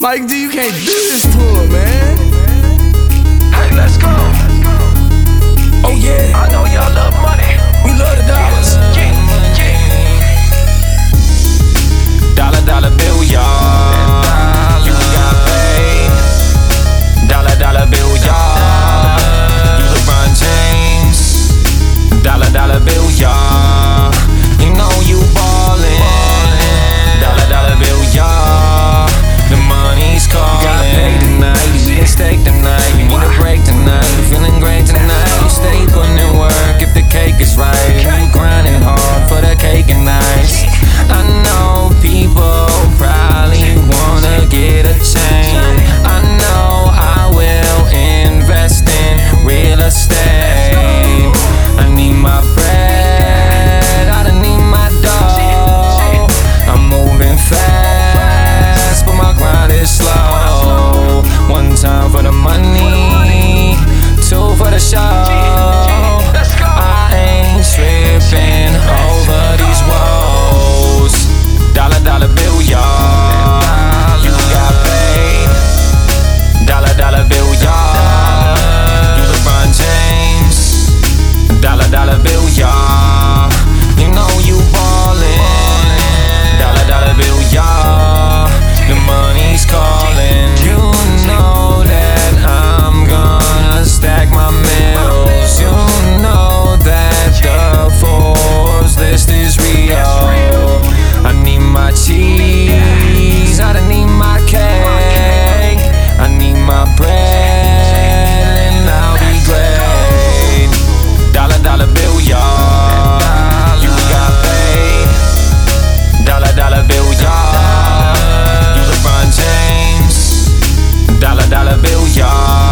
Mike D, you can't do this to him, man. for the show. bill, y'all. You LeBron James, dollar dollar bill, y'all.